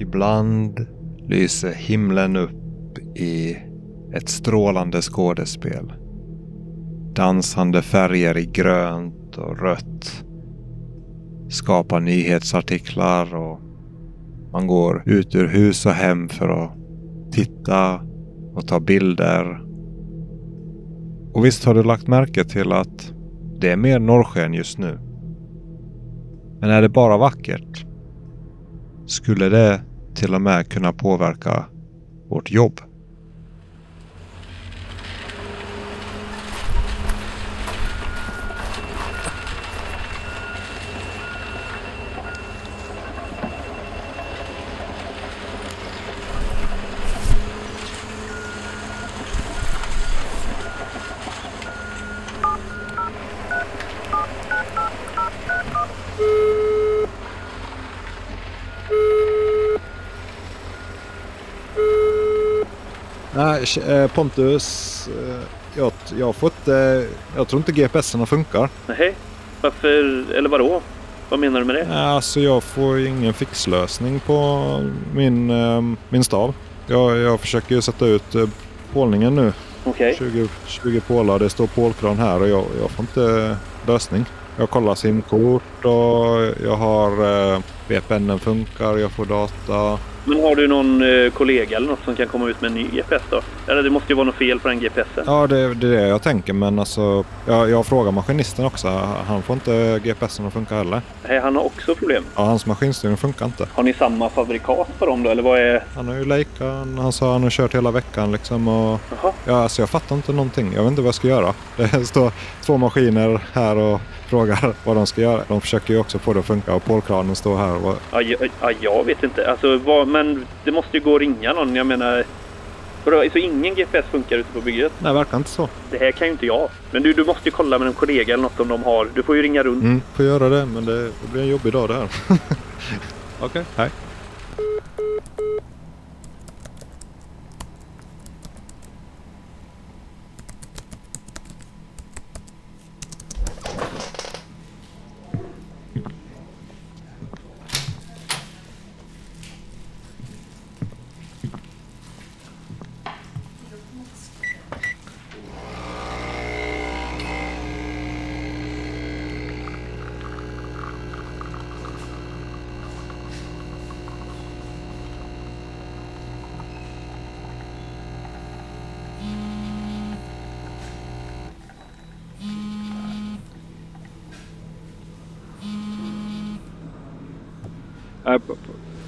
Ibland lyser himlen upp i ett strålande skådespel. Dansande färger i grönt och rött skapar nyhetsartiklar och man går ut ur hus och hem för att titta och ta bilder. Och visst har du lagt märke till att det är mer norrsken just nu. Men är det bara vackert? Skulle det till och med kunna påverka vårt jobb? Nej, eh, Pontus. eh, Jag, jag, får inte, jag tror inte GPSen funkar. Nej, varför, eller vadå? Vad menar du med det? Alltså jag får ingen fixlösning på min, eh, min stav. Jag, jag försöker ju sätta ut eh, pålningen nu. Okej. 20, 20 pålar. Det står pålkran här och jag, jag får inte lösning. Jag kollar simkort och jag har eh, VPN funkar. Jag får data. Men har du någon eh, kollega eller något som kan komma ut med en ny GPS då? Eller det måste ju vara något fel på den GPSen. Ja, det, det är det jag tänker. Men alltså, jag, jag frågar maskinisten också. Han får inte GPSen att funka heller. Nej, han har också problem. Ja, hans maskinstyrning funkar inte. Har ni samma fabrikat på dem då? Eller vad är... Han har ju Leica. Han sa han har kört hela veckan liksom. Och, Jaha. ja, alltså jag fattar inte någonting. Jag vet inte vad jag ska göra. Det står två maskiner här och frågar vad de ska göra. De försöker ju också få det att funka och pålkranen står här. Och, Ja, jag, ja, jag vet inte. Alltså, vad, men det måste ju gå att ringa någon. Jag menar... Vadå, så ingen GPS funkar ute på bygget? nej, verkar inte så. Det här kan ju inte jag. Men du, du måste ju kolla med en kollega eller något om de har. Du får ju ringa runt. Mm, får göra det, men det, det blir en jobbig dag det här. Okej, hej.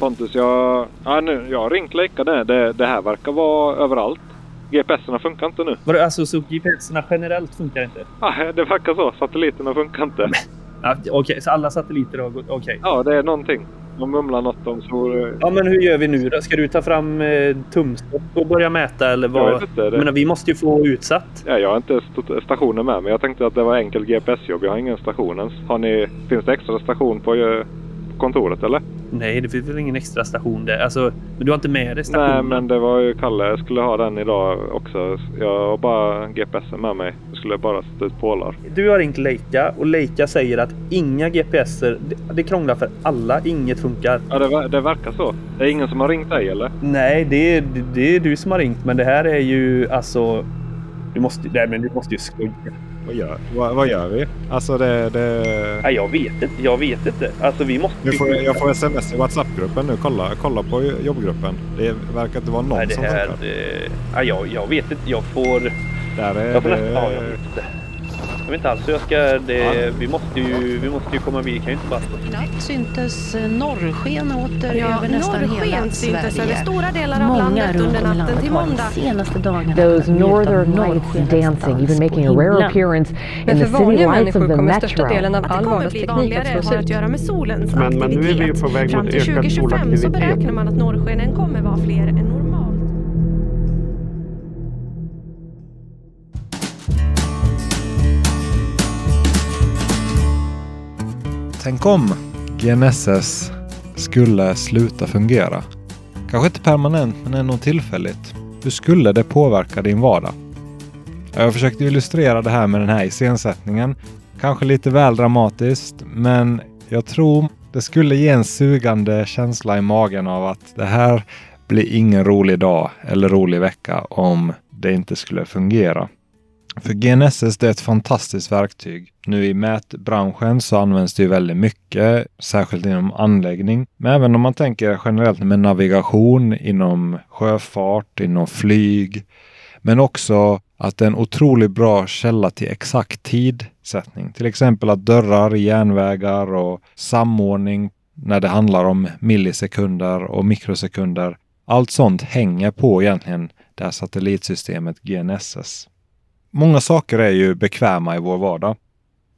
Pontus, jag, ja, nu, jag ringt Leica det, det. Det här verkar vara överallt. GPSerna funkar inte nu. Vadå, alltså så GPSerna generellt funkar inte? Ah, det verkar så. Satelliterna funkar inte. Ja, Okej, så alla satelliter har gått... Okej. Ja, det är någonting. De mumlar något om så... Ja, men hur gör vi nu då? Ska du ta fram eh, tumstock och börja mäta eller Jag vad? vet inte. Jag Det, menar, vi måste ju få utsatt. ja, jag har inte st- stationen med mig. Jag tänkte att det var enkel GPS-jobb. Jag har ingen station ens. Har ni, finns det extra station på eh, kontoret eller? Nej, det finns väl ingen extra station där. Alltså, men du har inte med dig stationen? Nej, men det var ju Kalle. Jag skulle ha den idag också. Jag har bara GPS med mig. Jag skulle bara sätta ut pålar. Du har ringt Leica och Leica säger att inga GPSer... Det, det krånglar för alla. Inget funkar. Ja, det, det verkar så. Det är ingen som har ringt dig eller? Nej, det är, det är du som har ringt. Men det här är ju alltså... Du måste, nej, men du måste ju skoja. Vad gör, vad, vad gör vi? Alltså det... det... Nej, jag vet inte. Jag vet inte. Alltså vi måste Nu får jag, jag får sms i WhatsApp-gruppen nu. Kolla, kolla på jobbgruppen. Det verkar inte vara någon Nej, det som här... funkar. Eh, nej, jag, jag vet inte. Jag får... Där är Jag får det... nästan... Ja, jag vet inte. Jag vet inte alls hur jag ska... Det, vi, måste ju, vi måste ju komma... Vi kan ju inte bara... Syntes eh, norrsken åter Ja, över nästan hela norrsken syntes över Sverige. stora delar av Många landet under natten till måndag. senaste dagarna Those northern lights dancing, even making a rare appearance Men in för the city vanliga lights of människor the kommer största metro. delen av Att det all kommer bli vardagsteknik att vanligare slås har att ut. göra med solens Men- men nu är vi ju på väg Fram mot till ökad 2025 så solaktivitet. beräknar man att norrskenen kommer vara fler än normalt. Tänk om GNSS skulle sluta fungera. Kanske inte permanent, men ändå tillfälligt. Hur skulle det påverka din vardag? Jag försökte illustrera det här med den här iscensättningen. Kanske lite väl dramatiskt, men jag tror Det skulle ge en sugande känsla i magen av att det här blir ingen rolig dag eller rolig vecka om det inte skulle fungera. För GNSS det är ett fantastiskt verktyg. Nu i mätbranschen så används det ju väldigt mycket, särskilt inom anläggning. Men även om man tänker generellt med navigation inom sjöfart, inom flyg. Men också att det är en otroligt bra källa till exakt tidsättning. Till exempel att dörrar järnvägar och samordning när det handlar om millisekunder och mikrosekunder. Allt sånt hänger på egentligen det här satellitsystemet GNSS. Många saker är ju bekväma i vår vardag.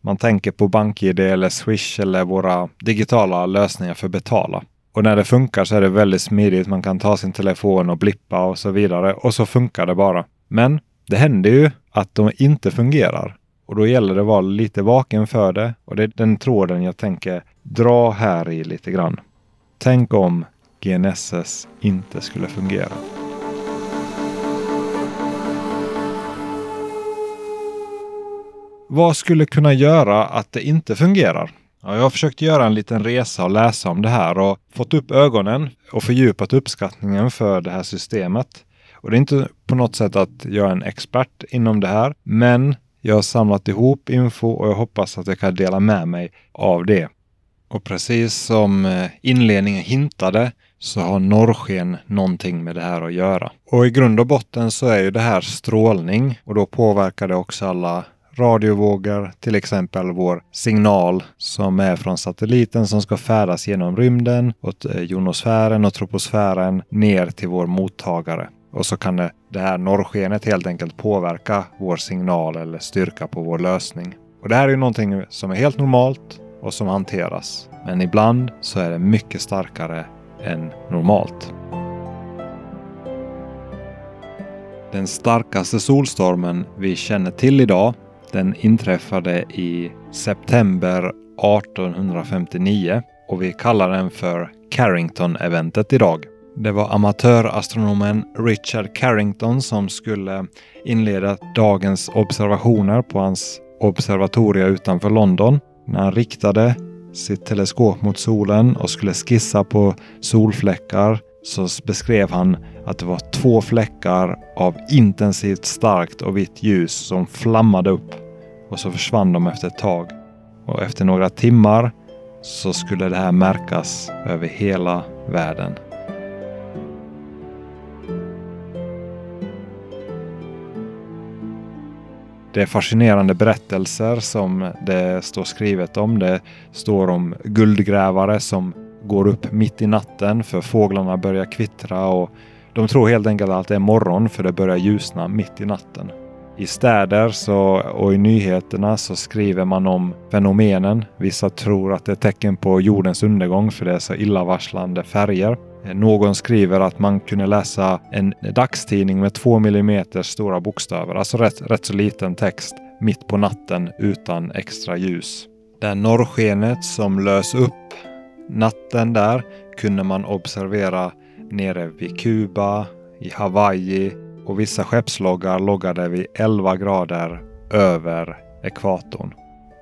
Man tänker på BankID eller Swish eller våra digitala lösningar för betala. Och när det funkar så är det väldigt smidigt. Man kan ta sin telefon och blippa och så vidare och så funkar det bara. Men det händer ju att de inte fungerar och då gäller det att vara lite vaken för det och det är den tråden jag tänker dra här i lite grann. Tänk om GNSS inte skulle fungera. Vad skulle kunna göra att det inte fungerar? Ja, jag har försökt göra en liten resa och läsa om det här och fått upp ögonen och fördjupat uppskattningen för det här systemet. Och det är inte på något sätt att jag är en expert inom det här, men jag har samlat ihop info och jag hoppas att jag kan dela med mig av det. Och precis som eh, inledningen hintade så har norrsken någonting med det här att göra. Och i grund och botten så är ju det här strålning och då påverkar det också alla radiovågor, till exempel vår signal som är från satelliten som ska färdas genom rymden, åt jonosfären eh, och troposfären ner till vår mottagare. Och så kan det, det här norrskenet helt enkelt påverka vår signal eller styrka på vår lösning. Och det här är ju någonting som är helt normalt och som hanteras. Men ibland så är det mycket starkare än normalt. Den starkaste solstormen vi känner till idag den inträffade i september 1859 och vi kallar den för Carrington-eventet idag. Det var amatörastronomen Richard Carrington som skulle inleda dagens observationer på hans observatoria utanför London. När han riktade sitt teleskop mot solen och skulle skissa på solfläckar så beskrev han att det var två fläckar av intensivt starkt och vitt ljus som flammade upp och så försvann de efter ett tag. Och efter några timmar så skulle det här märkas över hela världen. Det är fascinerande berättelser som det står skrivet om. Det står om guldgrävare som går upp mitt i natten för fåglarna börjar kvittra och de tror helt enkelt att det är morgon för det börjar ljusna mitt i natten. I städer så, och i nyheterna så skriver man om fenomenen. Vissa tror att det är tecken på jordens undergång för det är så illavarslande färger. Eh, någon skriver att man kunde läsa en dagstidning med två millimeter stora bokstäver, alltså rätt, rätt så liten text, mitt på natten utan extra ljus. Det norrskenet som lös upp natten där kunde man observera nere vid Kuba, i Hawaii och vissa skeppsloggar loggade vid 11 grader över ekvatorn.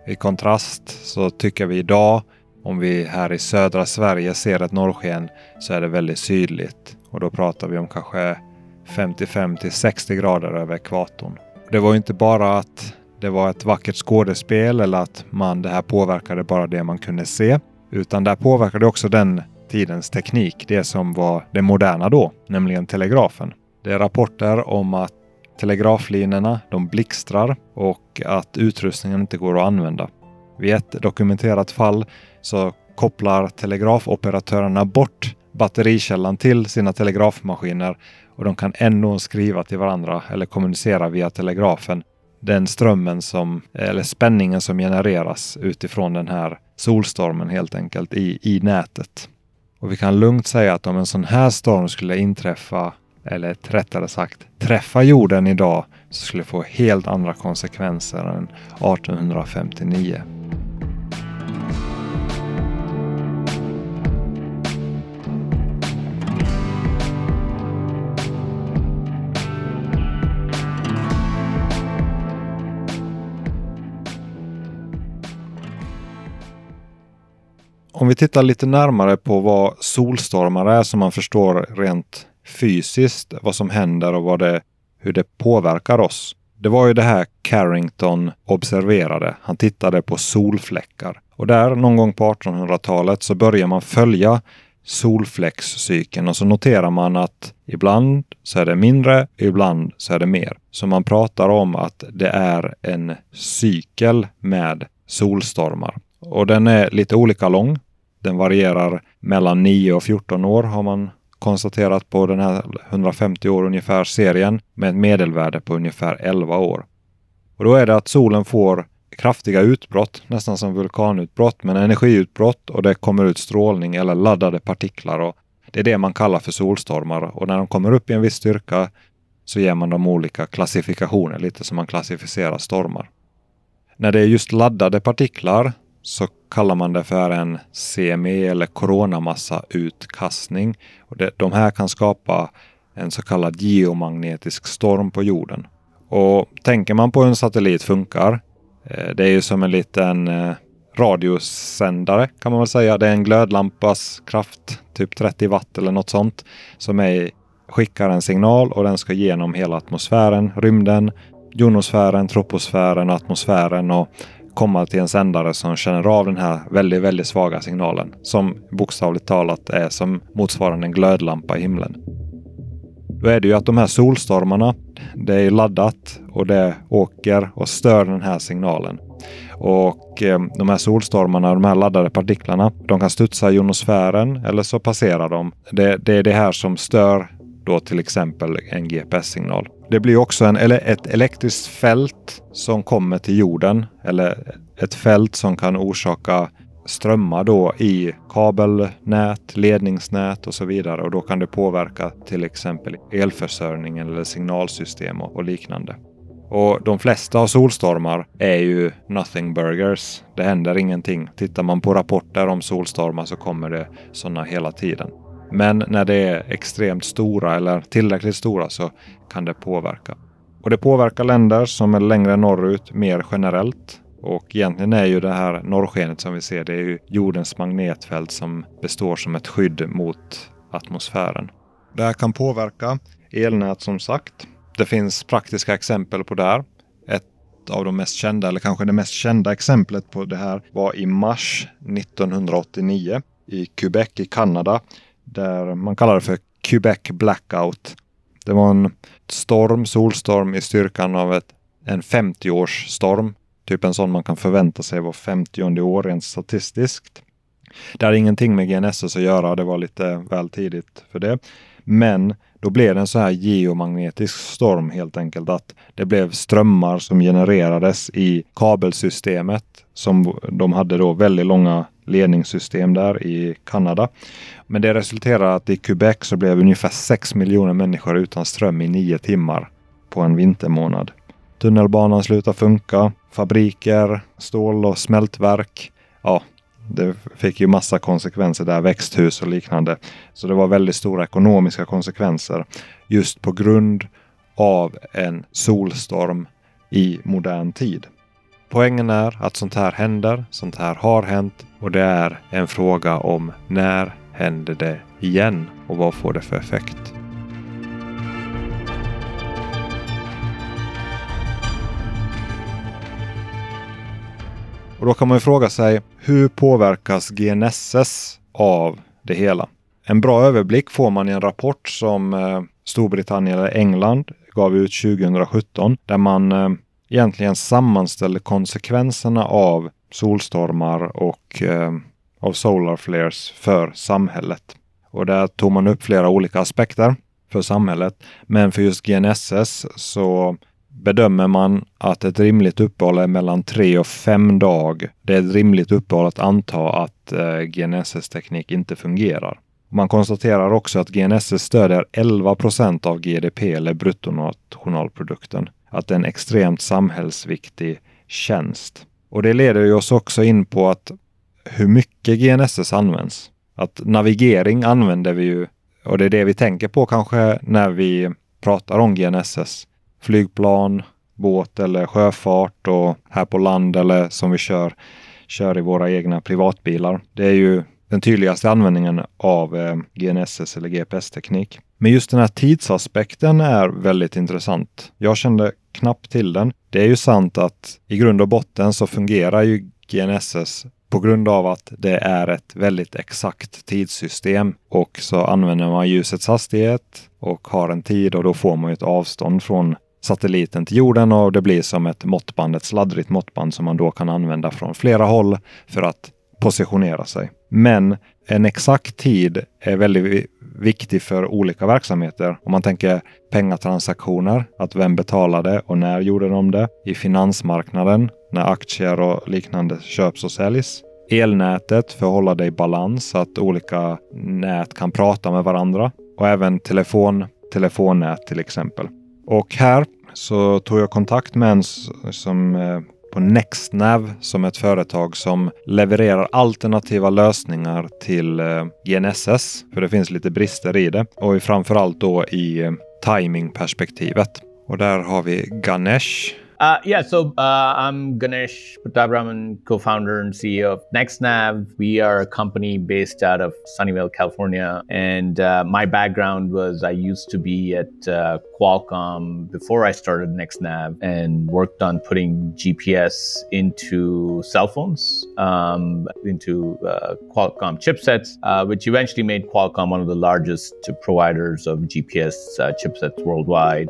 I kontrast så tycker vi idag om vi här i södra Sverige ser ett norrsken så är det väldigt sydligt och då pratar vi om kanske 55 till 60 grader över ekvatorn. Det var inte bara att det var ett vackert skådespel eller att man det här påverkade bara det man kunde se, utan det här påverkade också den tidens teknik, det som var det moderna då, nämligen telegrafen. Det är rapporter om att telegraflinorna de blixtrar och att utrustningen inte går att använda. Vid ett dokumenterat fall så kopplar telegrafoperatörerna bort batterikällan till sina telegrafmaskiner och de kan ändå skriva till varandra eller kommunicera via telegrafen. Den strömmen som, eller spänningen som genereras utifrån den här solstormen helt enkelt i, i nätet. Och vi kan lugnt säga att om en sån här storm skulle inträffa eller rättare sagt träffa jorden idag så skulle få helt andra konsekvenser än 1859. om vi tittar lite närmare på vad solstormar är så man förstår rent fysiskt vad som händer och vad det, hur det påverkar oss. Det var ju det här Carrington observerade. Han tittade på solfläckar. Och där någon gång på 1800-talet så börjar man följa solfläckscykeln och så noterar man att ibland så är det mindre, ibland så är det mer. Så man pratar om att det är en cykel med solstormar. Och den är lite olika lång. Den varierar mellan 9 och 14 år har man konstaterat på den här 150 år ungefär serien med ett medelvärde på ungefär 11 år. Och då är det att solen får kraftiga utbrott, nästan som vulkanutbrott, men energiutbrott och det kommer ut strålning eller laddade partiklar. Och det är det man kallar för solstormar och när de kommer upp i en viss styrka så ger man dem olika klassifikationer, lite som man klassificerar stormar. När det är just laddade partiklar så kallar man det för en CME eller coronamassautkastning. Och det, de här kan skapa en så kallad geomagnetisk storm på jorden. Och tänker man på hur en satellit funkar. Eh, det är ju som en liten eh, radiosändare kan man väl säga. Det är en glödlampas kraft, typ 30 watt eller något sånt, som är, skickar en signal och den ska genom hela atmosfären, rymden, jonosfären, troposfären och atmosfären och komma till en sändare som känner av den här väldigt, väldigt svaga signalen som bokstavligt talat är som motsvarande en glödlampa i himlen. Då är det ju att de här solstormarna, det är laddat och det åker och stör den här signalen. Och eh, de här solstormarna, de här laddade partiklarna, de kan studsa i jonosfären eller så passerar de. Det, det är det här som stör då till exempel en GPS-signal. Det blir också en, eller ett elektriskt fält som kommer till jorden eller ett fält som kan orsaka strömmar då i kabelnät, ledningsnät och så vidare och då kan det påverka till exempel elförsörjningen eller signalsystem och, och liknande. Och de flesta av solstormar är ju nothing burgers. Det händer ingenting. Tittar man på rapporter om solstormar så kommer det sådana hela tiden. Men när det är extremt stora eller tillräckligt stora så kan det påverka. Och det påverkar länder som är längre norrut mer generellt. Och egentligen är ju det här norrskenet som vi ser, det är ju jordens magnetfält som består som ett skydd mot atmosfären. Det här kan påverka elnät som sagt. Det finns praktiska exempel på det här. Ett av de mest kända, eller kanske det mest kända exemplet på det här var i mars 1989 i Quebec i Kanada där man kallar det för Quebec Blackout. Det var en storm, solstorm i styrkan av ett, en 50-årsstorm. Typ en sån man kan förvänta sig var 50 år rent statistiskt. Det hade ingenting med GNSS att göra, det var lite väl tidigt för det. Men då blev det en så här geomagnetisk storm helt enkelt att det blev strömmar som genererades i kabelsystemet som de hade då väldigt långa ledningssystem där i Kanada. Men det resulterade att i Quebec så blev ungefär 6 miljoner människor utan ström i nio timmar på en vintermånad. Tunnelbanan slutade funka, fabriker, stål och smältverk. Ja, det fick ju massa konsekvenser där, växthus och liknande. Så det var väldigt stora ekonomiska konsekvenser just på grund av en solstorm i modern tid. Poängen är att sånt här händer, sånt här har hänt och det är en fråga om när händer det igen och vad får det för effekt? Och då kan man ju fråga sig hur påverkas GNSS av det hela? En bra överblick får man i en rapport som eh, Storbritannien eller England gav ut 2017 där man eh, egentligen sammanställde konsekvenserna av solstormar och eh, av solar flares för samhället. Och där tog man upp flera olika aspekter för samhället. Men för just GNSS så bedömer man att ett rimligt uppehåll är mellan tre och fem dag. Det är ett rimligt uppehåll att anta att eh, GNSS-teknik inte fungerar. Man konstaterar också att GNSS stödjer 11 procent av GDP eller bruttonationalprodukten. Att det är en extremt samhällsviktig tjänst. Och det leder ju oss också in på att hur mycket GNSS används. Att navigering använder vi ju och det är det vi tänker på kanske när vi pratar om GNSS. Flygplan, båt eller sjöfart och här på land eller som vi kör, kör i våra egna privatbilar. Det är ju den tydligaste användningen av eh, GNSS eller GPS-teknik. Men just den här tidsaspekten är väldigt intressant. Jag kände knapp till den. Det är ju sant att i grund och botten så fungerar ju GNSS på grund av att det är ett väldigt exakt tidssystem och så använder man ljusets hastighet och har en tid och då får man ett avstånd från satelliten till jorden och det blir som ett måttband, ett sladdrigt måttband som man då kan använda från flera håll för att positionera sig. Men en exakt tid är väldigt viktig för olika verksamheter. Om man tänker pengatransaktioner, att vem betalade och när gjorde de det? I finansmarknaden, när aktier och liknande köps och säljs. Elnätet för att hålla det i balans så att olika nät kan prata med varandra. Och även telefon, telefonnät till exempel. Och här så tog jag kontakt med en som eh, på NextNav som ett företag som levererar alternativa lösningar till eh, GNSS. För det finns lite brister i det och framförallt då i eh, timingperspektivet. Och där har vi Ganesh Uh, yeah, so uh, I'm Ganesh Patabraman, co-founder and CEO of NextNav. We are a company based out of Sunnyvale, California, and uh, my background was I used to be at uh, Qualcomm before I started NextNav and worked on putting GPS into cell phones, um, into uh, Qualcomm chipsets, which eventually made Qualcomm one of the largest providers of GPS chipsets worldwide.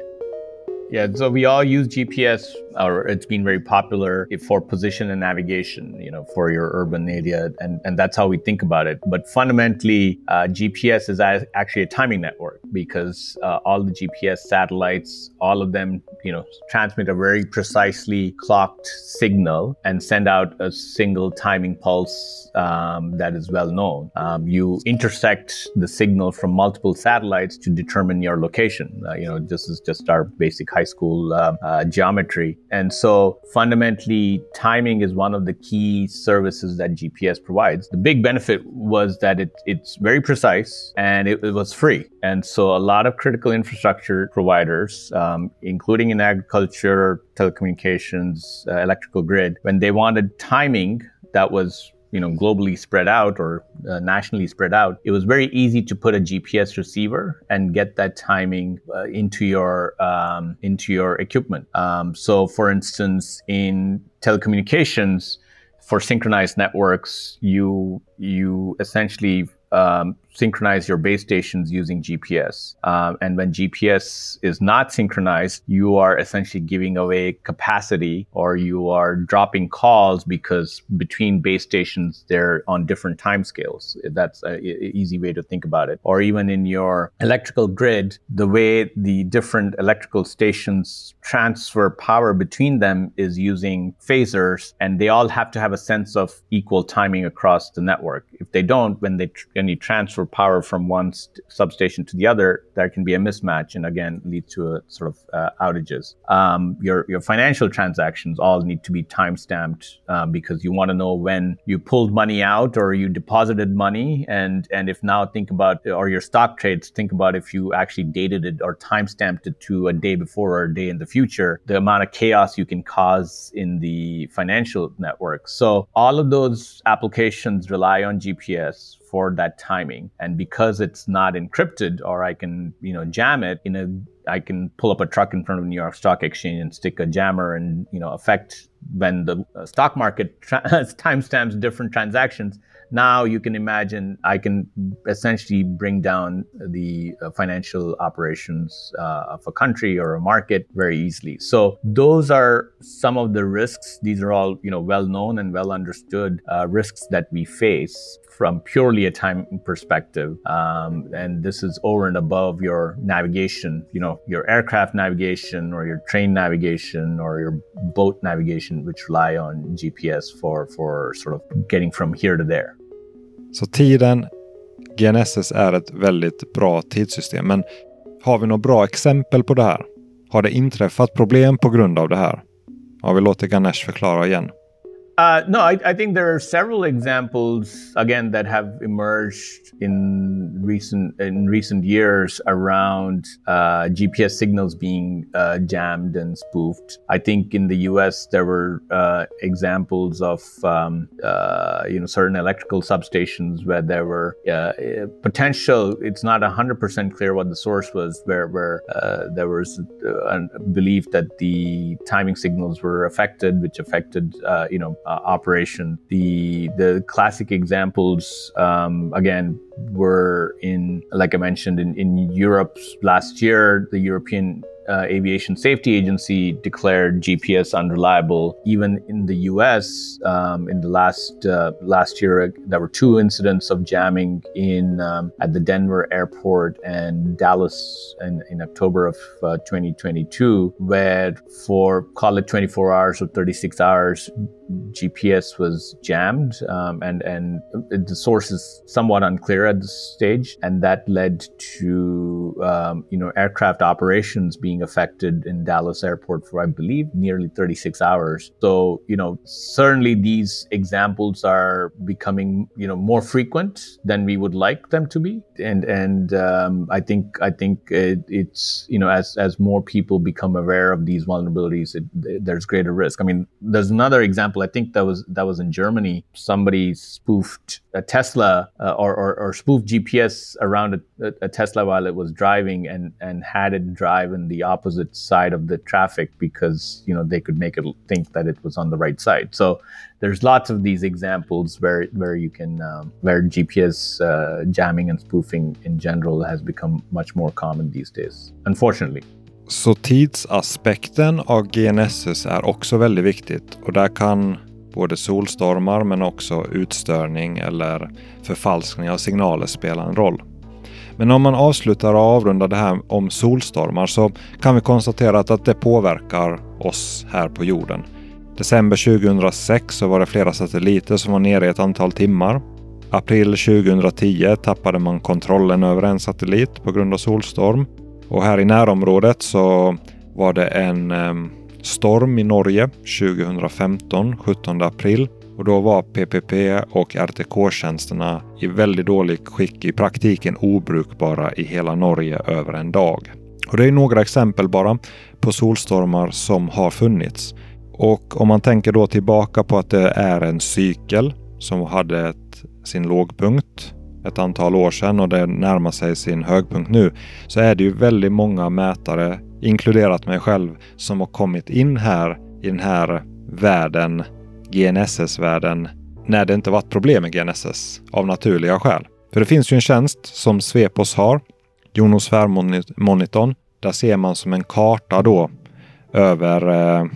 Yeah, so we all use GPS, or it's been very popular for position and navigation, you know, for your urban area, and, and that's how we think about it. But fundamentally, uh, GPS is actually a timing network because uh, all the GPS satellites, all of them, you know, transmit a very precisely clocked signal and send out a single timing pulse um, that is well known. Um, you intersect the signal from multiple satellites to determine your location. Uh, you know, this is just our basic high school uh, uh, geometry. And so fundamentally, timing is one of the key services that GPS provides. The big benefit was that it, it's very precise and it, it, was free. And so a lot of critical infrastructure providers, um, including in agriculture, telecommunications, uh, electrical grid, when they wanted timing that was you know globally spread out or uh, nationally spread out it was very easy to put a gps receiver and get that timing uh, into your um, into your equipment. Um, so for instance in telecommunications for synchronized networks you you essentially um, synchronize your base stations using GPS. Um, and when GPS is not synchronized, you are essentially giving away capacity or you are dropping calls because between base stations, they're on different time scales. That's an easy way to think about it. Or even in your electrical grid, the way the different electrical stations transfer power between them is using phasers, and they all have to have a sense of equal timing across the network. If they don't, when they when you transfer power from one st- substation to the other, there can be a mismatch, and again lead to a sort of uh, outages. Um, your your financial transactions all need to be time stamped um, because you want to know when you pulled money out or you deposited money, and and if now think about or your stock trades, think about if you actually dated it or time stamped it to a day before or a day in the future, the amount of chaos you can cause in the financial network. So all of those applications rely on GPS for that timing. And because it's not encrypted or I can, you know, jam it in a I can pull up a truck in front of New York Stock Exchange and stick a jammer and, you know, affect when the uh, stock market tra- timestamps different transactions now you can imagine I can essentially bring down the uh, financial operations uh, of a country or a market very easily. So those are some of the risks. These are all you know well known and well understood uh, risks that we face from purely a time perspective. Um, and this is over and above your navigation, you know, your aircraft navigation or your train navigation or your boat navigation, which rely on GPS for, for sort of getting from here to there. Så tiden, GNSS är ett väldigt bra tidssystem. Men har vi några bra exempel på det här? Har det inträffat problem på grund av det här? Ja, vi låter Ganesh förklara igen. Uh, no, I, I, think there are several examples again that have emerged in recent in recent years around uh, GPS signals being uh, jammed and spoofed. I think in the U.S. there were uh, examples of um, uh, you know certain electrical substations where there were uh, potential. It's not hundred percent clear what the source was, where where there was a belief that the timing signals were affected, which affected you know operation. The the classic examples um, again were in like I mentioned in in Europe last year. The European uh, Aviation Safety Agency declared GPS unreliable. Even in the U.S., um, in the last uh, last year, there were two incidents of jamming in um, at the Denver airport and Dallas in, in October of uh, 2022, where for call it 24 hours or 36 hours, GPS was jammed, um, and and the source is somewhat unclear at this stage, and that led to um, you know aircraft operations being affected in Dallas Airport for I believe nearly 36 hours. So you know certainly these examples are becoming you know more frequent than we would like them to be, and and um, I think I think it, it's you know as as more people become aware of these vulnerabilities, it, there's greater risk. I mean, there's another example example, I think that was that was in Germany. Somebody spoofed a Tesla uh, or, or, or, spoofed GPS around a, a, Tesla while it was driving and and had it drive in the opposite side of the traffic because you know they could make it think that it was on the right side. So there's lots of these examples where where you can um, where GPS uh, jamming and spoofing in general has become much more common these days, unfortunately. Så tidsaspekten av GNSS är också väldigt viktigt och där kan både solstormar men också utstörning eller förfalskning av signaler spela en roll. Men om man avslutar och avrundar det här om solstormar så kan vi konstatera att det påverkar oss här på jorden. December 2006 så var det flera satelliter som var nere i ett antal timmar. April 2010 tappade man kontrollen över en satellit på grund av solstorm och här i närområdet så var det en ehm, storm i Norge 2015, 17 april. Och då var PPP och RTK-tjänsterna i väldigt dåligt skick, i praktiken obrukbara i hela Norge över en dag. Och det är några exempel bara på solstormar som har funnits. Och om man tänker då tillbaka på att det är en cykel som hade ett, sin lågpunkt ett antal år sedan och det närmar sig sin högpunkt nu så är det ju väldigt många mätare, inkluderat mig själv, som har kommit in här i den här världen, GNSS-världen, när det inte varit problem med GNSS av naturliga skäl. För det finns ju en tjänst som Svepos har, Jonosfärmonitorn. Där ser man som en karta då över eh,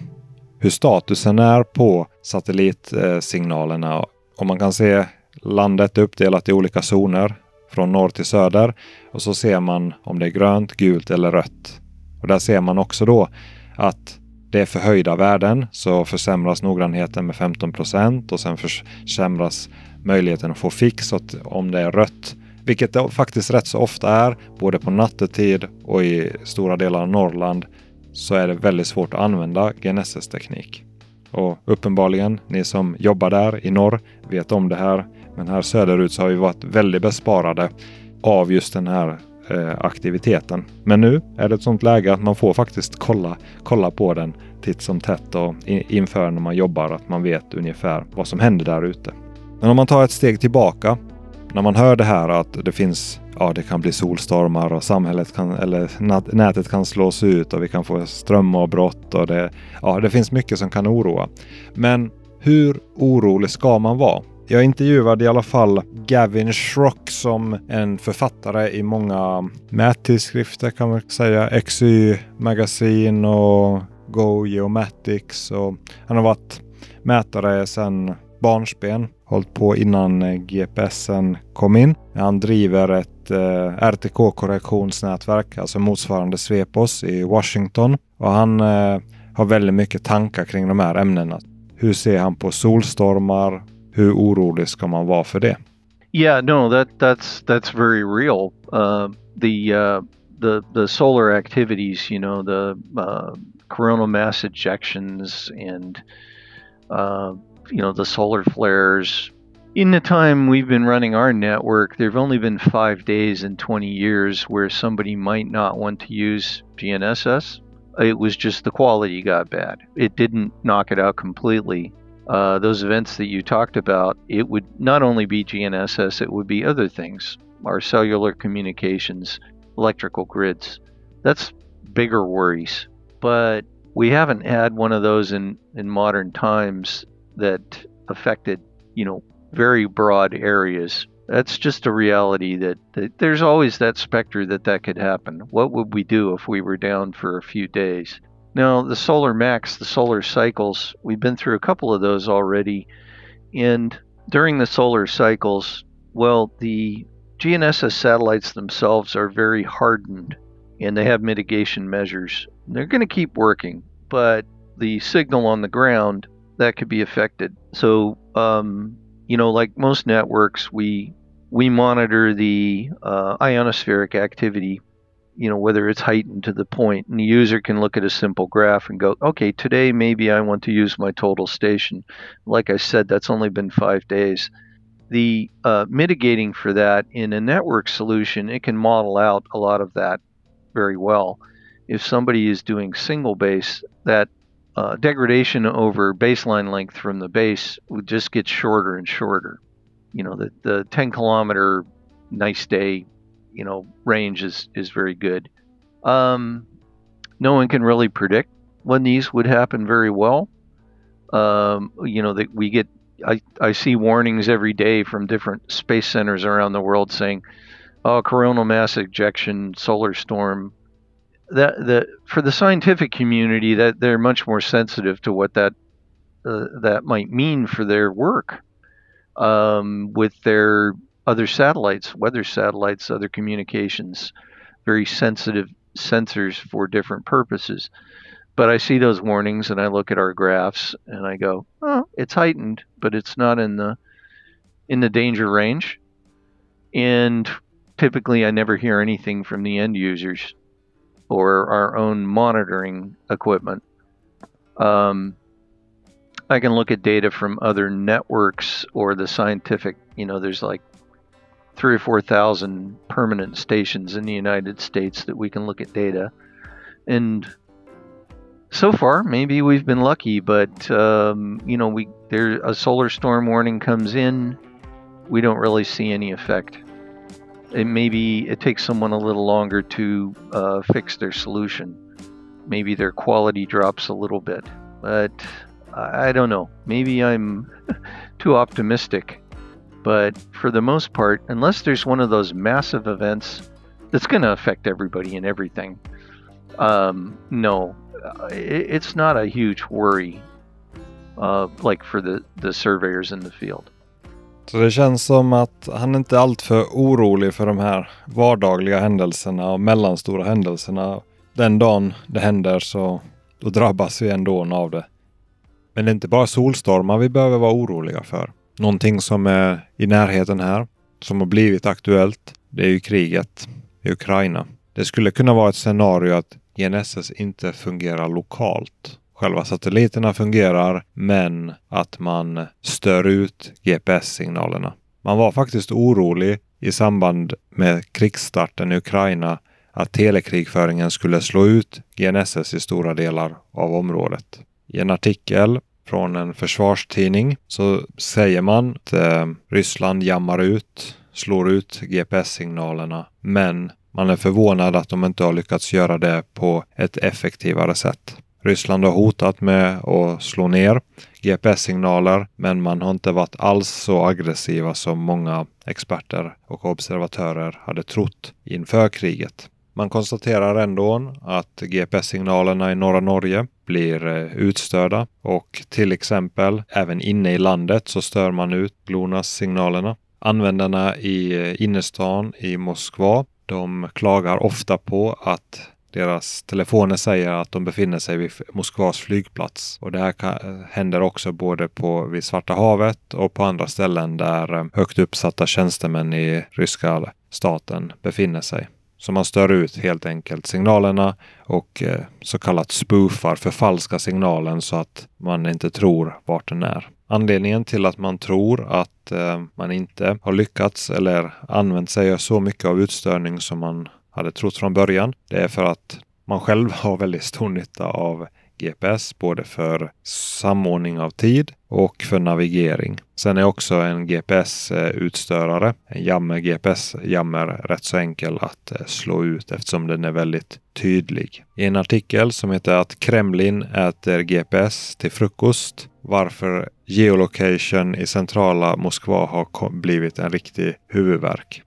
hur statusen är på satellitsignalerna. Och man kan se Landet uppdelat i olika zoner från norr till söder och så ser man om det är grönt, gult eller rött. Och där ser man också då att det är förhöjda värden så försämras noggrannheten med 15 procent och sen försämras möjligheten att få fix om det är rött. Vilket det faktiskt rätt så ofta är, både på nattetid och i stora delar av Norrland så är det väldigt svårt att använda GNSS-teknik. Och uppenbarligen, ni som jobbar där i norr vet om det här. Men här söderut så har vi varit väldigt besparade av just den här Eh, aktiviteten. Men nu är det ett sånt läge att man får faktiskt kolla, kolla på den titt som tätt och inför när man jobbar att man vet ungefär vad som händer där ute. Men om man tar ett steg tillbaka. När man hör det här att det finns ja, det kan bli solstormar och samhället kan, eller nätet kan slås ut och vi kan få strömavbrott och det, ja, det finns mycket som kan oroa. Men hur orolig ska man vara? Jag intervjuade i alla fall Gavin Schrock som en författare i många mättidskrifter kan man säga. XY Magasin och Go Geomatics. Och han har varit mätare sedan barnsben. Hållit på innan GPSen kom in. Han driver ett eh, RTK-korrektionsnätverk, alltså motsvarande Svepos i Washington. Och han eh, har väldigt mycket tankar kring de här ämnena. Hur ser han på solstormar? Hur orolig ska man vara för det? Yeah, no, that that's that's very real. Uh, the uh, the the solar activities, you know, the uh, coronal mass ejections and uh, you know, the solar flares. In the time we've been running our network, there have only been five days in 20 years where somebody might not want to use GNSS. It was just the quality got bad. It didn't knock it out completely. Uh, those events that you talked about, it would not only be GNSS, it would be other things, our cellular communications, electrical grids. That's bigger worries. But we haven't had one of those in, in modern times that affected, you know, very broad areas. That's just a reality that, that there's always that specter that that could happen. What would we do if we were down for a few days? Now, the solar max, the solar cycles, we've been through a couple of those already. And during the solar cycles, well, the GNSS satellites themselves are very hardened and they have mitigation measures. They're going to keep working, but the signal on the ground that could be affected. So, um, you know, like most networks, we we monitor the uh, ionospheric activity. You know, whether it's heightened to the point, and the user can look at a simple graph and go, okay, today maybe I want to use my total station. Like I said, that's only been five days. The uh, mitigating for that in a network solution, it can model out a lot of that very well. If somebody is doing single base, that uh, degradation over baseline length from the base would just get shorter and shorter. You know, the, the 10 kilometer nice day, you know, range is, is very good. Um, no one can really predict when these would happen very well. Um, you know, that we get, I, I see warnings every day from different space centers around the world saying, oh, coronal mass ejection, solar storm, that the for the scientific community that they're much more sensitive to what that uh, that might mean for their work um, with their other satellites, weather satellites, other communications, very sensitive sensors for different purposes. But I see those warnings and I look at our graphs and I go, oh, it's heightened, but it's not in the in the danger range. And typically I never hear anything from the end users or our own monitoring equipment. Um, I can look at data from other networks or the scientific, you know, there's like three or 4,000 permanent stations in the United States that we can look at data. And so far, maybe we've been lucky, but, um, you know, we there a solar storm warning comes in, we don't really see any effect it maybe it takes someone a little longer to uh, fix their solution. Maybe their quality drops a little bit, but I don't know. Maybe I'm too optimistic. But for the most part, unless there's one of those massive events that's going to affect everybody and everything, um, no, uh, it, it's not a huge worry. Uh, like for the, the surveyors in the field. Så det känns som att han inte är alltför orolig för de här vardagliga händelserna och mellanstora händelserna. Den dagen det händer så då drabbas vi ändå av det. Men det är inte bara solstormar vi behöver vara oroliga för. Någonting som är i närheten här, som har blivit aktuellt, det är ju kriget i Ukraina. Det skulle kunna vara ett scenario att GNSS inte fungerar lokalt själva satelliterna fungerar men att man stör ut GPS-signalerna. Man var faktiskt orolig i samband med krigsstarten i Ukraina att telekrigföringen skulle slå ut GNSS i stora delar av området. I en artikel från en försvarstidning så säger man att eh, Ryssland jammar ut, slår ut GPS-signalerna, men man är förvånad att de inte har lyckats göra det på ett effektivare sätt. Ryssland har hotat med att slå ner GPS-signaler, men man har inte varit alls så aggressiva som många experter och observatörer hade trott inför kriget. Man konstaterar ändå att GPS-signalerna i norra Norge blir eh, utstörda och till exempel även inne i landet så stör man ut GLONASS-signalerna. Användarna i eh, innerstan i Moskva de klagar ofta på att deras telefoner säger att de befinner sig vid Moskvas flygplats. Och det här kan, eh, händer också både på, vid Svarta havet och på andra ställen där högt uppsatta tjänstemän i ryska staten befinner sig. Så man stör ut helt enkelt signalerna och eh, så kallat spoofar, förfalskar signalen så att man inte tror vart den är. Anledningen till att man tror att eh, man inte har lyckats eller använt sig av så mycket av utstörning som man hade trott från början. Det är för att man själv har väldigt stor nytta av GPS, både för samordning av tid och för navigering. Sen är också en GPS-utstörare, en jammer GPS-jammer, rätt så enkel att eh, slå ut eftersom den är väldigt tydlig. I en artikel som heter att Kremlin äter GPS till frukost varför geolocation i centrala Moskva har blivit en riktig huvudvärk.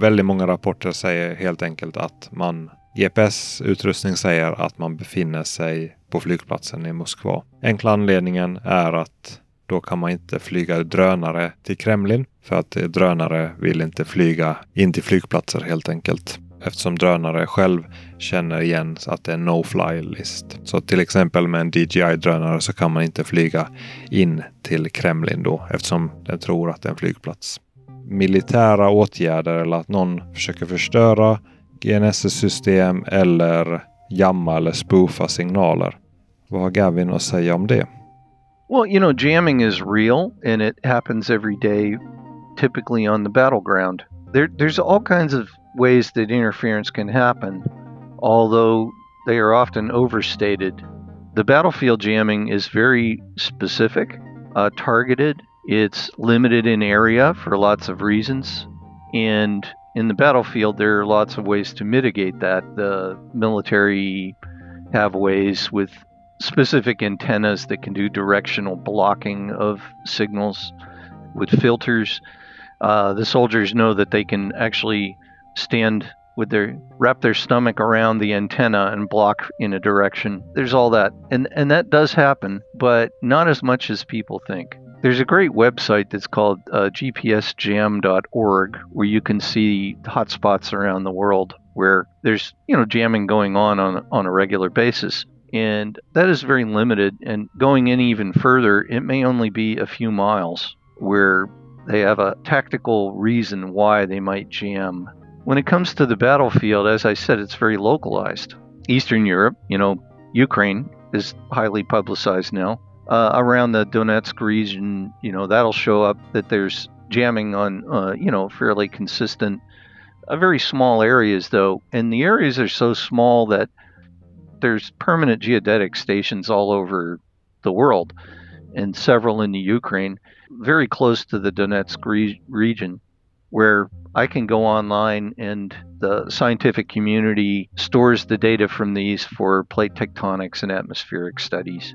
Väldigt många rapporter säger helt enkelt att man GPS-utrustning säger att man befinner sig på flygplatsen i Moskva. Enkla anledningen är att då kan man inte flyga drönare till Kremlin för att drönare vill inte flyga in till flygplatser helt enkelt. Eftersom drönare själv känner igen att det är no-fly list. Så till exempel med en DJI-drönare så kan man inte flyga in till Kremlin då eftersom den tror att det är en flygplats. Militära åtgärder eller att någon försöker förstöra GNSS-system eller jamma eller spoofa signaler. Vad har Gavin att säga om det? Well, you know, jamming is real and it happens every day, typically on the battleground. There, there's all kinds of ways that interference can happen, although they are often overstated. The battlefield jamming is very specific, uh, targeted, it's limited in area for lots of reasons, and in the battlefield, there are lots of ways to mitigate that. The military have ways with specific antennas that can do directional blocking of signals with filters. Uh, the soldiers know that they can actually stand with their wrap their stomach around the antenna and block in a direction. There's all that, and and that does happen, but not as much as people think. There's a great website that's called uh, gpsjam.org where you can see hotspots around the world where there's you know jamming going on on on a regular basis and that is very limited and going in even further it may only be a few miles where they have a tactical reason why they might jam. When it comes to the battlefield as i said it's very localized. Eastern europe you know ukraine is highly publicized now. Uh, around the Donetsk region, you know, that'll show up that there's jamming on, uh, you know, fairly consistent, uh, very small areas though, and the areas are so small that there's permanent geodetic stations all over the world, and several in the Ukraine, very close to the Donetsk re- region, where I can go online and the scientific community stores the data from these for plate tectonics and atmospheric studies.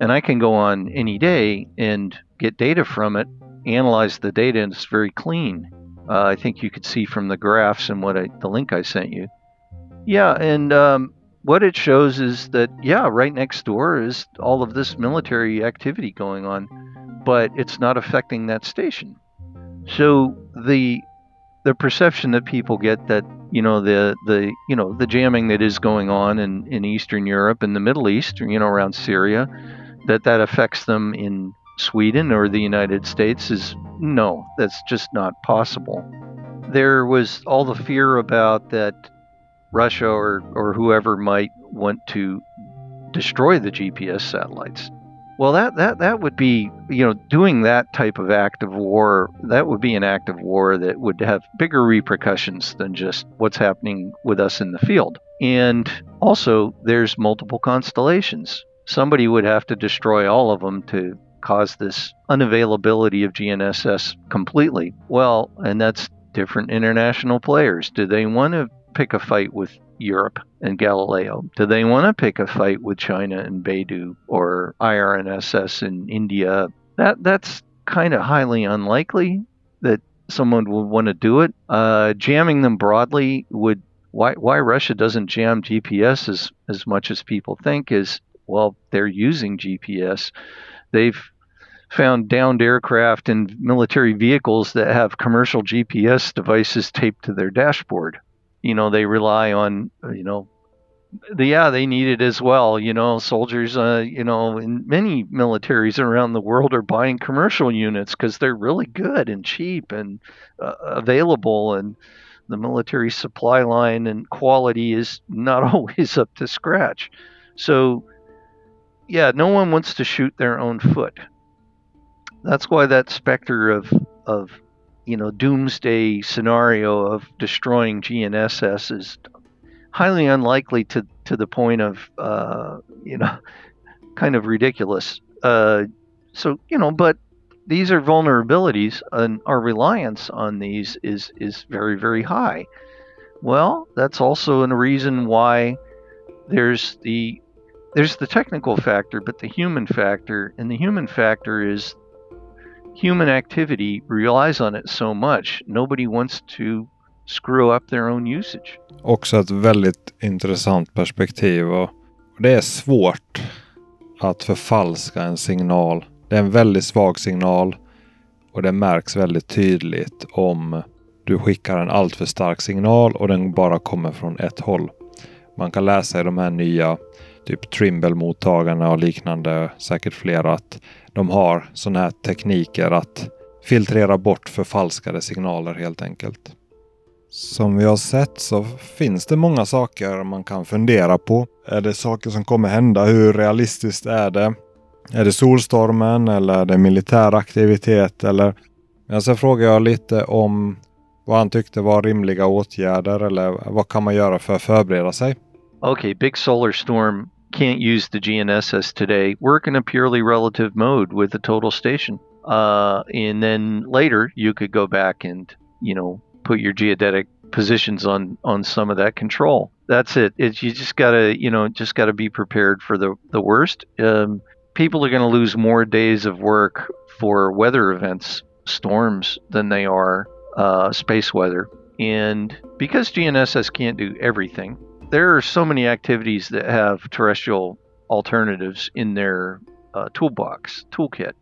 And I can go on any day and get data from it, analyze the data, and it's very clean. Uh, I think you could see from the graphs and what I, the link I sent you. Yeah, and um, what it shows is that, yeah, right next door is all of this military activity going on, but it's not affecting that station. So the the perception that people get that you know the the you know the jamming that is going on in, in Eastern Europe and the Middle East, you know around Syria, that that affects them in Sweden or the United States is no, that's just not possible. There was all the fear about that Russia or, or whoever might want to destroy the GPS satellites. Well, that, that, that would be, you know, doing that type of act of war, that would be an act of war that would have bigger repercussions than just what's happening with us in the field. And also, there's multiple constellations somebody would have to destroy all of them to cause this unavailability of GNSS completely. Well, and that's different international players. Do they want to pick a fight with Europe and Galileo? Do they want to pick a fight with China and Beidou or IRNSS in India? That that's kind of highly unlikely that someone would want to do it. Uh, jamming them broadly would why why Russia doesn't jam GPS as as much as people think is well, they're using GPS. They've found downed aircraft and military vehicles that have commercial GPS devices taped to their dashboard. You know, they rely on, you know, the, yeah, they need it as well. You know, soldiers, uh, you know, in many militaries around the world are buying commercial units because they're really good and cheap and uh, available. And the military supply line and quality is not always up to scratch. So yeah, no one wants to shoot their own foot. That's why that specter of of you know doomsday scenario of destroying GNSS is highly unlikely to to the point of uh, you know kind of ridiculous. Uh, so you know, but these are vulnerabilities, and our reliance on these is is very very high. Well, that's also a reason why there's the there's the technical factor, but the human factor, and the human factor is human activity relies on it so much. Nobody wants to screw up their own usage. Också ett väldigt intressant perspektiv och det är svårt att förfalska en signal. Det är en väldigt svag signal och det märks väldigt tydligt om du skickar en alltför stark signal och den bara kommer från ett håll. Man kan läsa i de här nya typ Trimble-mottagarna och liknande, säkert flera, att de har sådana här tekniker att filtrera bort förfalskade signaler helt enkelt. Som vi har sett så finns det många saker man kan fundera på. Är det saker som kommer hända? Hur realistiskt är det? Är det solstormen eller är det militär aktivitet? Eller... Men sen frågar jag lite om vad han tyckte var rimliga åtgärder eller vad kan man göra för att förbereda sig? Okay, big solar storm can't use the GNSS today. Work in a purely relative mode with the total station. Uh, and then later you could go back and, you know, put your geodetic positions on on some of that control. That's it. It's you just gotta you know just gotta be prepared for the the worst. Um, people are going to lose more days of work for weather events, storms, than they are uh, space weather. And because GNSS can't do everything, there are so many activities that have terrestrial alternatives in their uh, toolbox toolkit.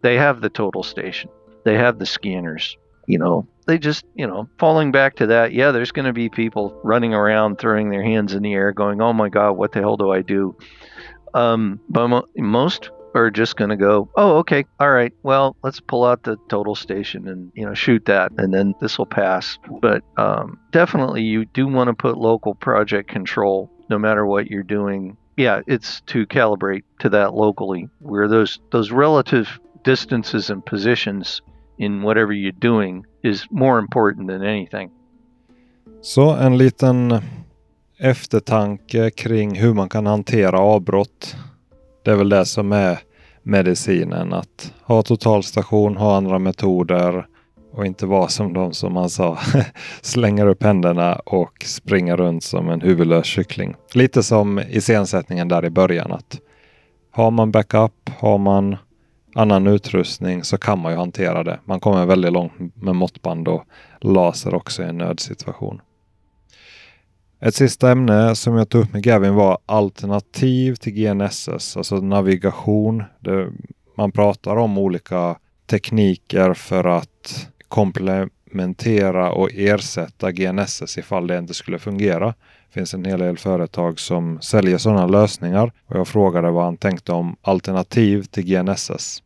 They have the total station. They have the scanners. You know, they just, you know, falling back to that, yeah, there's going to be people running around throwing their hands in the air going, oh my God, what the hell do I do? Um, but mo- most are just going to go, oh, okay, all right, well, let's pull out the total station and, you know, shoot that, and then this will pass. But um, definitely, you do want to put local project control no matter what you're doing. Yeah, it's to calibrate to that locally, where those those relative distances and positions in whatever you're doing is more important than anything. Så en liten eftertanke kring hur man kan hantera avbrott. Det är väl det som är medicinen. Att ha totalstation, ha andra metoder och inte vara som de som man sa slänger upp händerna och springer runt som en huvudlös kyckling. Lite som iscensättningen där i början. att Har man backup, har man annan utrustning så kan man ju hantera det. Man kommer väldigt långt med måttband och laser också i en nödsituation. Ett sista ämne som jag tog upp med Gavin var alternativ till GNSS, alltså navigation. Det, man pratar om olika tekniker för att komplementera och ersätta GNSS ifall det inte skulle fungera. Det finns en hel del företag som säljer sådana lösningar och jag frågade vad han tänkte om alternativ till GNSS.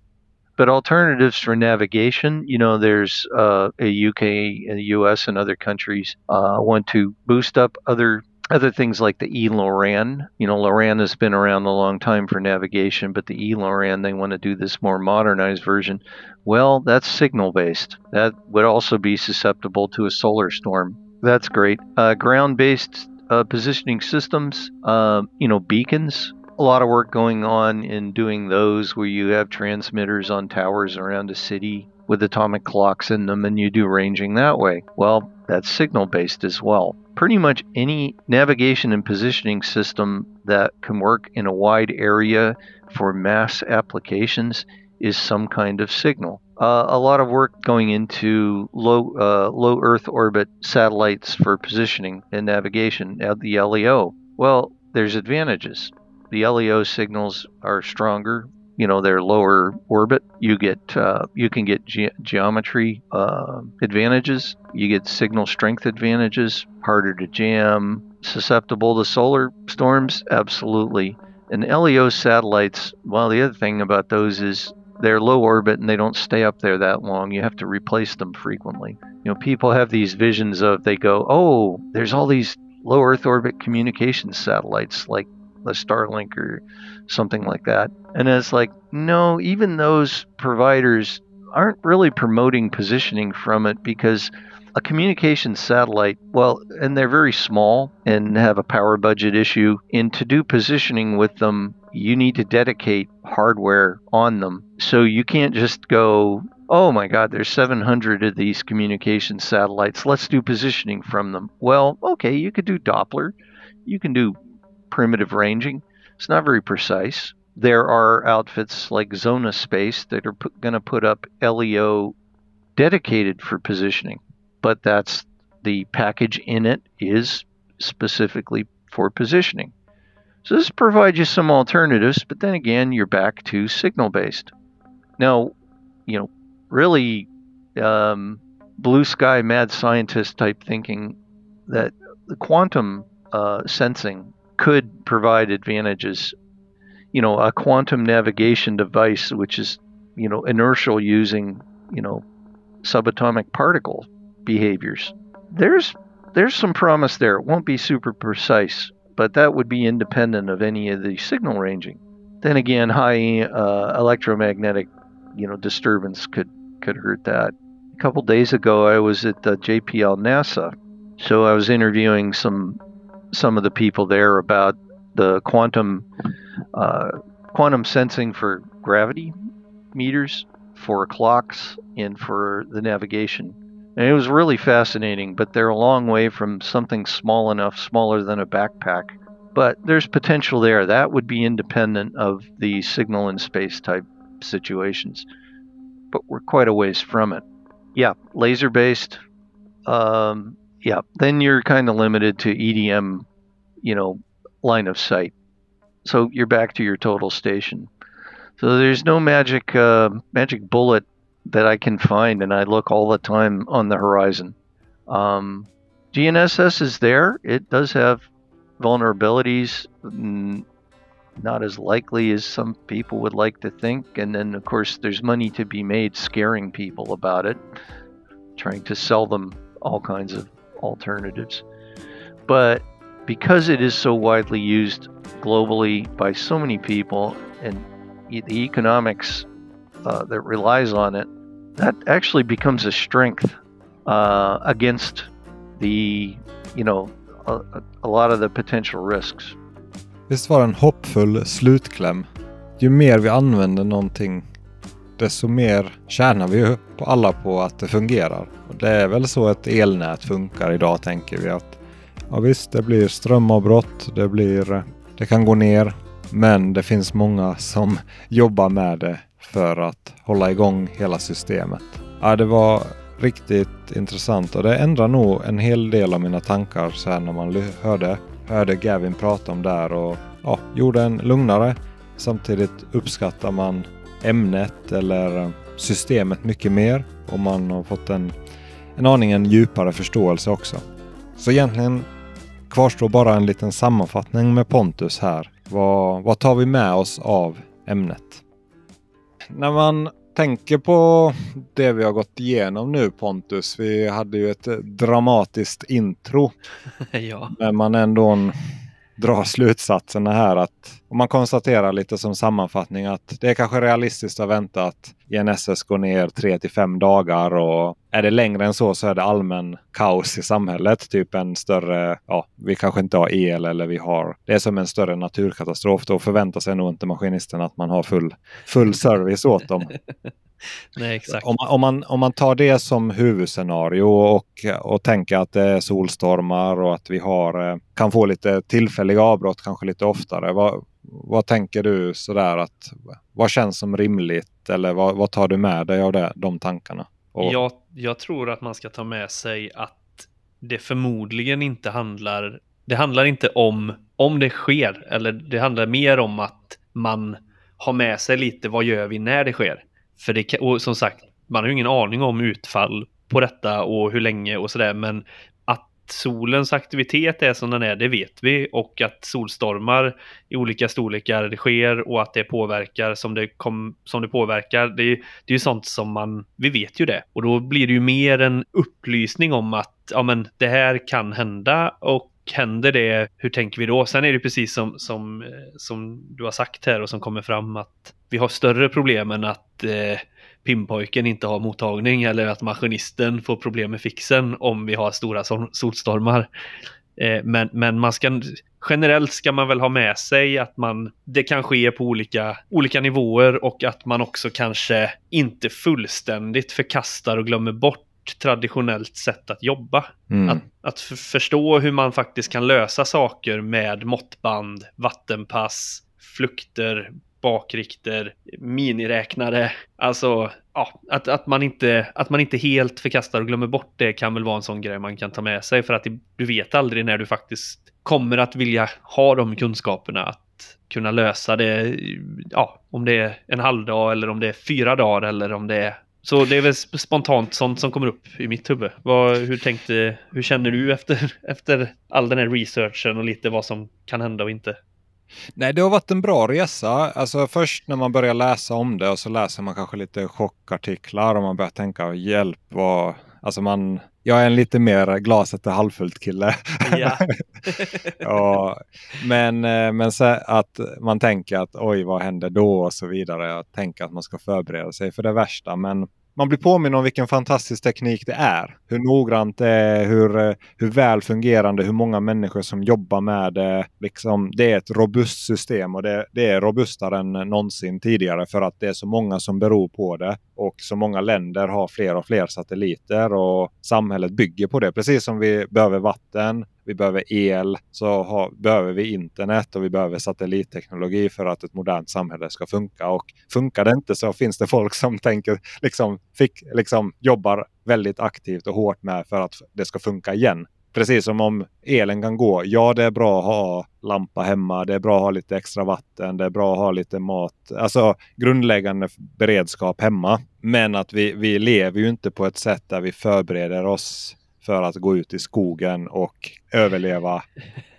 But alternatives for navigation, you know, there's uh, a UK, a US, and other countries uh, want to boost up other other things like the eLORAN. You know, LORAN has been around a long time for navigation, but the eLORAN they want to do this more modernized version. Well, that's signal based. That would also be susceptible to a solar storm. That's great. Uh, ground based uh, positioning systems, uh, you know, beacons a lot of work going on in doing those where you have transmitters on towers around a city with atomic clocks in them and you do ranging that way. Well, that's signal based as well. Pretty much any navigation and positioning system that can work in a wide area for mass applications is some kind of signal. Uh, a lot of work going into low uh, low Earth orbit satellites for positioning and navigation at the LEO. Well, there's advantages the LEO signals are stronger. You know, they're lower orbit. You get uh, you can get ge- geometry uh, advantages. You get signal strength advantages. Harder to jam. Susceptible to solar storms, absolutely. And LEO satellites. Well, the other thing about those is they're low orbit and they don't stay up there that long. You have to replace them frequently. You know, people have these visions of they go, oh, there's all these low Earth orbit communications satellites like the Starlink or something like that. And it's like, no, even those providers aren't really promoting positioning from it because a communication satellite, well, and they're very small and have a power budget issue. And to do positioning with them, you need to dedicate hardware on them. So you can't just go, oh my God, there's 700 of these communication satellites. Let's do positioning from them. Well, okay, you could do Doppler, you can do primitive ranging. It's not very precise. There are outfits like Zona Space that are going to put up LEO dedicated for positioning, but that's the package in it is specifically for positioning. So this provides you some alternatives, but then again, you're back to signal based. Now, you know, really um, blue sky mad scientist type thinking that the quantum uh, sensing could provide advantages. You know, a quantum navigation device, which is, you know, inertial using, you know, subatomic particle behaviors. There's there's some promise there. It won't be super precise, but that would be independent of any of the signal ranging. Then again, high uh, electromagnetic, you know, disturbance could could hurt that. A couple days ago, I was at the JPL NASA, so I was interviewing some some of the people there about the quantum uh, quantum sensing for gravity meters for clocks and for the navigation. And it was really fascinating, but they're a long way from something small enough, smaller than a backpack. But there's potential there. That would be independent of the signal in space type situations. But we're quite a ways from it. Yeah, laser based. Um, yeah, then you're kind of limited to EDM, you know, line of sight. So you're back to your total station. So there's no magic uh, magic bullet that I can find, and I look all the time on the horizon. Um, GNSS is there. It does have vulnerabilities, not as likely as some people would like to think. And then, of course, there's money to be made scaring people about it, trying to sell them all kinds of alternatives. But because it is so widely used globally by so many people and the economics uh, that relies on it, that actually becomes a strength uh, against the, you know, a, a lot of the potential risks. Visst var det en hoppfull slutkläm? Ju mer vi använder någonting, desto mer tjänar vi ju på alla på att det fungerar. Och det är väl så ett elnät funkar idag, tänker vi. att Ja visst, det blir strömavbrott, det, blir, det kan gå ner, men det finns många som jobbar med det för att hålla igång hela systemet. Ja, det var riktigt intressant och det ändrar nog en hel del av mina tankar så här när man hörde, hörde Gavin prata om det här och ja, gjorde en lugnare. Samtidigt uppskattar man ämnet eller systemet mycket mer och man har fått en, en aningen djupare förståelse också. Så egentligen kvarstår bara en liten sammanfattning med Pontus här. Vad, vad tar vi med oss av ämnet? När man tänker på det vi har gått igenom nu Pontus. Vi hade ju ett dramatiskt intro. ja. Men man ändå drar slutsatserna här att om man konstaterar lite som sammanfattning att det är kanske realistiskt att vänta att INSS går ner 3 till 5 dagar och är det längre än så så är det allmän kaos i samhället. Typ en större, ja, vi kanske inte har el eller vi har, det är som en större naturkatastrof. Då förväntar sig nog inte maskinisten att man har full, full service åt dem. Nej, exakt. Om man, om, man, om man tar det som huvudscenario och, och tänker att det är solstormar och att vi har, eh, kan få lite tillfälliga avbrott kanske lite oftare. Vad, vad tänker du sådär att vad känns som rimligt eller vad, vad tar du med dig av det, de tankarna? Och... Jag, jag tror att man ska ta med sig att det förmodligen inte handlar, det handlar inte om om det sker, eller det handlar mer om att man har med sig lite vad gör vi när det sker. För det, och som sagt, man har ju ingen aning om utfall på detta och hur länge och sådär, men att solens aktivitet är som den är, det vet vi och att solstormar i olika storlekar det sker och att det påverkar som det, kom, som det påverkar. Det, det är ju sånt som man, vi vet ju det och då blir det ju mer en upplysning om att ja, men det här kan hända och händer det, hur tänker vi då? Sen är det precis som, som, eh, som du har sagt här och som kommer fram att vi har större problem än att eh, pimpojken inte har mottagning eller att maskinisten får problem med fixen om vi har stora sol- solstormar. Eh, men, men man ska, generellt ska man väl ha med sig att man, det kan ske på olika, olika nivåer och att man också kanske inte fullständigt förkastar och glömmer bort traditionellt sätt att jobba. Mm. Att, att förstå hur man faktiskt kan lösa saker med måttband, vattenpass, flukter, bakrikter, miniräknare. Alltså, ja, att, att, man inte, att man inte helt förkastar och glömmer bort det kan väl vara en sån grej man kan ta med sig för att du vet aldrig när du faktiskt kommer att vilja ha de kunskaperna att kunna lösa det, ja, om det är en halvdag eller om det är fyra dagar eller om det är så det är väl spontant sånt som kommer upp i mitt huvud. Vad, hur, tänkte, hur känner du efter, efter all den här researchen och lite vad som kan hända och inte? Nej, det har varit en bra resa. Alltså först när man börjar läsa om det och så läser man kanske lite chockartiklar och man börjar tänka hjälp vad... Alltså man... Jag är en lite mer glaset är halvfullt kille. Ja. ja, men eh, men så att man tänker att oj, vad händer då och så vidare. Jag tänker att man ska förbereda sig för det värsta. Men man blir påminn om vilken fantastisk teknik det är. Hur noggrant det är, hur, eh, hur väl fungerande, hur många människor som jobbar med det. Liksom, det är ett robust system och det, det är robustare än någonsin tidigare för att det är så många som beror på det. Och så många länder har fler och fler satelliter och samhället bygger på det. Precis som vi behöver vatten, vi behöver el, så har, behöver vi internet och vi behöver satellitteknologi för att ett modernt samhälle ska funka. Och funkar det inte så finns det folk som tänker, liksom, fick, liksom jobbar väldigt aktivt och hårt med för att det ska funka igen. Precis som om elen kan gå. Ja, det är bra att ha lampa hemma. Det är bra att ha lite extra vatten. Det är bra att ha lite mat. Alltså grundläggande beredskap hemma. Men att vi, vi lever ju inte på ett sätt där vi förbereder oss för att gå ut i skogen och överleva.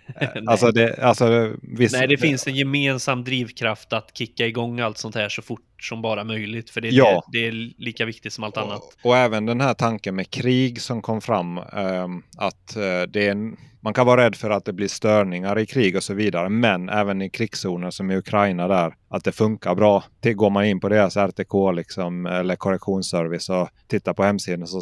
alltså det, alltså, visst, Nej, det finns en gemensam drivkraft att kicka igång allt sånt här så fort som bara möjligt. För det, är Ja. det, det är lika viktigt som allt annat. Och, och även den här tanken med krig som kom fram. ehm, att eh, det är en, man kan vara rädd för att det blir störningar i krig och så vidare. Men även i krigszoner som i Ukraina där. Att det funkar bra. Det går man in på deras RTK liksom, eller korrektionsservice och tittar på hemsidan så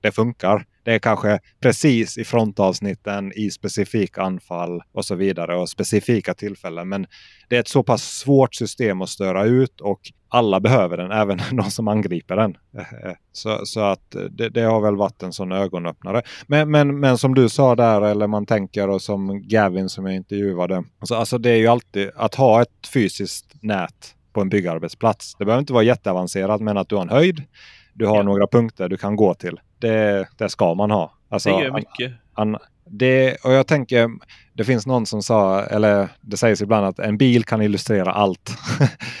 det funkar. Det är kanske precis i frontavsnitten i specifika anfall och så vidare och specifika tillfällen. Men det är ett så pass svårt system att störa ut och alla behöver den, även de som angriper den. Så, så att det, det har väl varit en sån ögonöppnare. Men, men, men som du sa där, eller man tänker och som Gavin som jag intervjuade. Alltså, alltså det är ju alltid att ha ett fysiskt nät på en byggarbetsplats. Det behöver inte vara jätteavancerat men att du har en höjd. Du har Ja. några punkter du kan gå till. Det, det ska man ha. Alltså, det gör mycket. an, det, och jag tänker, det finns någon som sa, eller det sägs ibland att en bil kan illustrera allt.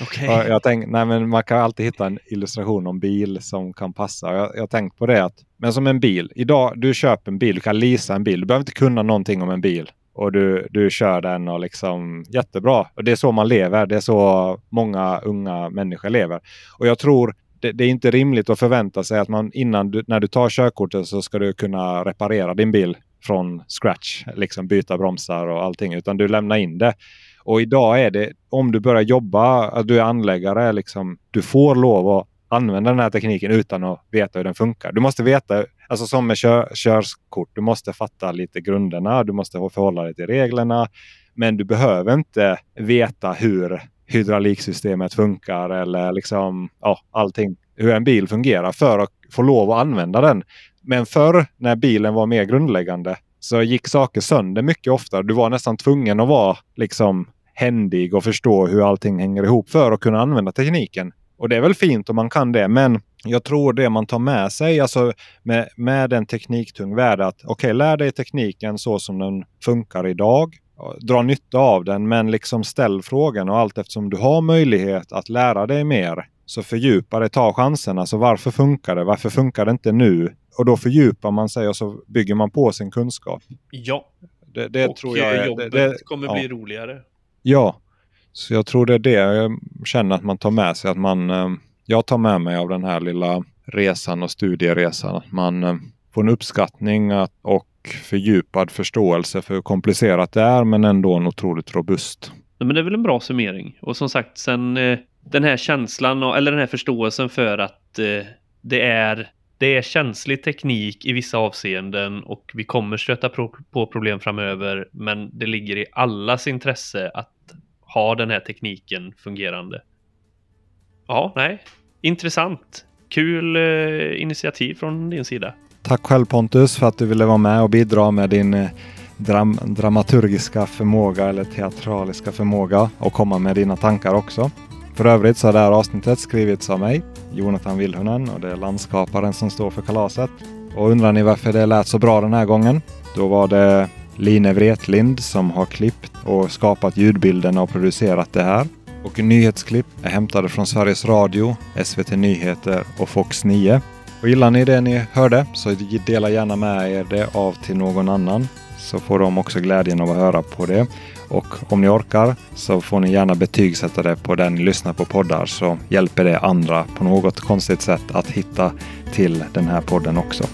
Och jag tänk, nej men man kan alltid hitta en illustration om bil som kan passa. Jag, jag har tänkt på det att, men som en bil. Idag, du köper en bil, du kan leasa en bil. Du behöver inte kunna någonting om en bil. Och du, du kör den och liksom jättebra. Och det är så man lever. Det är så många unga människor lever. Och jag tror det, det är inte rimligt att förvänta sig att man innan du, när du tar körkortet så ska du kunna reparera din bil från scratch. Liksom byta bromsar och allting. Utan du lämnar in det. Och idag är det, om du börjar jobba, att du är anläggare, liksom, du får lov att använda den här tekniken utan att veta hur den funkar. Du måste veta, alltså som med kör, körkort, du måste fatta lite grunderna, du måste förhålla dig till reglerna. Men du behöver inte veta hur hydrauliksystemet funkar eller liksom, ja, allting, hur en bil fungerar för att få lov att använda den. Men förr när bilen var mer grundläggande så gick saker sönder mycket oftare. Du var nästan tvungen att vara liksom händig och förstå hur allting hänger ihop för att kunna använda tekniken. Och det är väl fint om man kan det, men jag tror det man tar med sig alltså med, med en tekniktung värld att okej, okay, lär dig tekniken så som den funkar idag. Dra nytta av den, men liksom ställ frågan och allt eftersom du har möjlighet att lära dig mer så fördjupa det, ta chansen. Alltså varför funkar det? Varför funkar det inte nu? Och då fördjupar man sig och så bygger man på sin kunskap. Ja. Det, det och tror jag är, jobbet det, det, kommer ja. bli roligare. Ja, så jag tror det är det jag känner att man tar med sig. Att man, eh, jag tar med mig av den här lilla resan och studieresan. Att man eh, får en uppskattning att, och fördjupad förståelse för hur komplicerat det är men ändå en otroligt robust. Ja, Men det är väl en bra summering. Och som sagt, sen eh, den här känslan, och- eller den här förståelsen för att eh, det är det är känslig teknik i vissa avseenden och vi kommer stöta pro- på problem framöver. Men det ligger i allas intresse att ha den här tekniken fungerande. Ja, nej. Intressant. Kul eh, initiativ från din sida. Tack själv Pontus för att du ville vara med och bidra med din eh, dram dramaturgiska förmåga eller teatraliska förmåga och komma med dina tankar också. För övrigt så har det här avsnittet skrivits av mig, Jonathan Vilhunen och det är landskaparen som står för kalaset. Och undrar ni varför det lät så bra den här gången? Då var det Line Wretlind som har klippt och skapat ljudbilderna och producerat det här. Och nyhetsklipp är hämtade från Sveriges Radio, SVT Nyheter och Fox 9. Och gillar ni det ni hörde så dela gärna med er det av till någon annan så får de också glädjen av att höra på det. Och om ni orkar så får ni gärna betygsätta det på den ni lyssnar på poddar så hjälper det andra på något konstigt sätt att hitta till den här podden också.